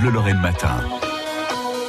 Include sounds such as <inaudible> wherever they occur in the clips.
Bleu Lorraine Matin.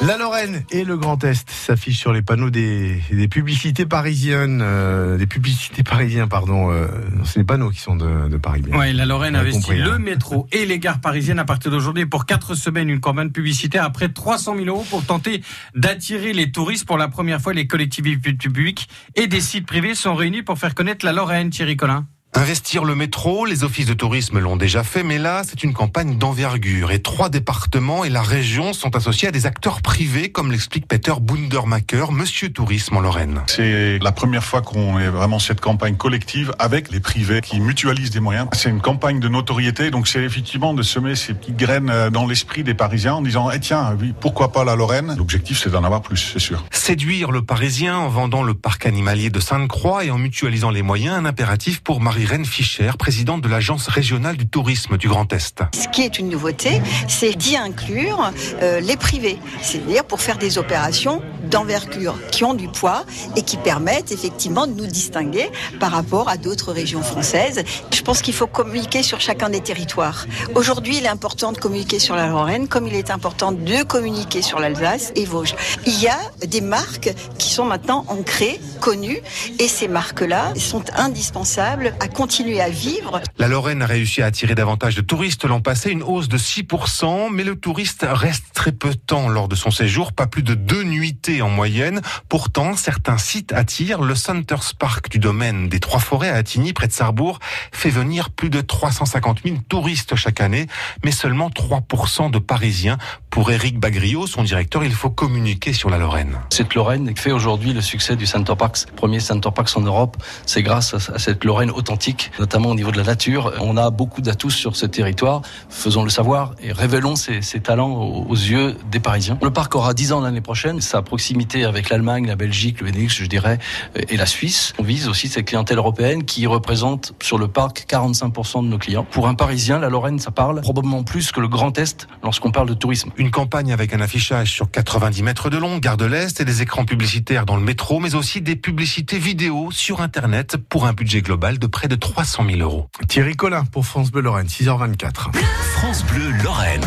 La Lorraine et le Grand Est s'affichent sur les panneaux des, des publicités parisiennes, euh, des publicités parisiens, pardon. Euh, c'est les panneaux qui sont de, de Paris. bien. Ouais, la Lorraine investit compris, le hein. métro <laughs> et les gares parisiennes à partir d'aujourd'hui pour quatre semaines une campagne publicitaire à près de 300 000 euros pour tenter d'attirer les touristes. Pour la première fois, les collectivités publiques et des sites privés sont réunis pour faire connaître la Lorraine, Thierry Collin. Investir le métro, les offices de tourisme l'ont déjà fait, mais là, c'est une campagne d'envergure. Et trois départements et la région sont associés à des acteurs privés, comme l'explique Peter Bundermacher, Monsieur Tourisme en Lorraine. C'est la première fois qu'on ait vraiment cette campagne collective avec les privés qui mutualisent des moyens. C'est une campagne de notoriété, donc c'est effectivement de semer ces petites graines dans l'esprit des Parisiens en disant, eh tiens, oui, pourquoi pas la Lorraine? L'objectif, c'est d'en avoir plus, c'est sûr. Séduire le Parisien en vendant le parc animalier de Sainte-Croix et en mutualisant les moyens, un impératif pour Marie-Reine Fischer, présidente de l'Agence régionale du tourisme du Grand Est. Ce qui est une nouveauté, c'est d'y inclure euh, les privés, c'est-à-dire pour faire des opérations d'envergure qui ont du poids et qui permettent effectivement de nous distinguer par rapport à d'autres régions françaises. Je pense qu'il faut communiquer sur chacun des territoires. Aujourd'hui, il est important de communiquer sur la Lorraine comme il est important de communiquer sur l'Alsace et Vosges. Il y a des marques qui sont maintenant ancrées, connues et ces marques-là sont indispensables à continuer à vivre La Lorraine a réussi à attirer davantage de touristes l'an passé, une hausse de 6%, mais le touriste reste très peu de temps lors de son séjour, pas plus de deux nuitées en moyenne. Pourtant, certains sites attirent. Le Centers Park du domaine des Trois Forêts à Attigny, près de Sarrebourg, fait venir plus de 350 000 touristes chaque année, mais seulement 3% de Parisiens. Pour Éric Bagrio, son directeur, il faut communiquer sur la Lorraine. Cette Lorraine fait aujourd'hui le succès du Center Parks. Premier Center Parks en Europe, c'est grâce à cette Lorraine authentique, notamment au niveau de la nature. On a beaucoup d'atouts sur ce territoire. Faisons le savoir et révélons ces, talents aux, yeux des Parisiens. Le parc aura 10 ans l'année prochaine. Sa proximité avec l'Allemagne, la Belgique, le Benelux, je dirais, et la Suisse. On vise aussi cette clientèle européenne qui représente sur le parc 45% de nos clients. Pour un Parisien, la Lorraine, ça parle probablement plus que le Grand Est lorsqu'on parle de tourisme. Une campagne avec un affichage sur 90 mètres de long, gare de l'Est, et des écrans publicitaires dans le métro, mais aussi des publicités vidéo sur Internet pour un budget global de près de 300 000 euros. Thierry Collin pour France Bleu Lorraine, 6h24. France Bleu Lorraine.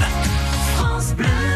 France Bleu.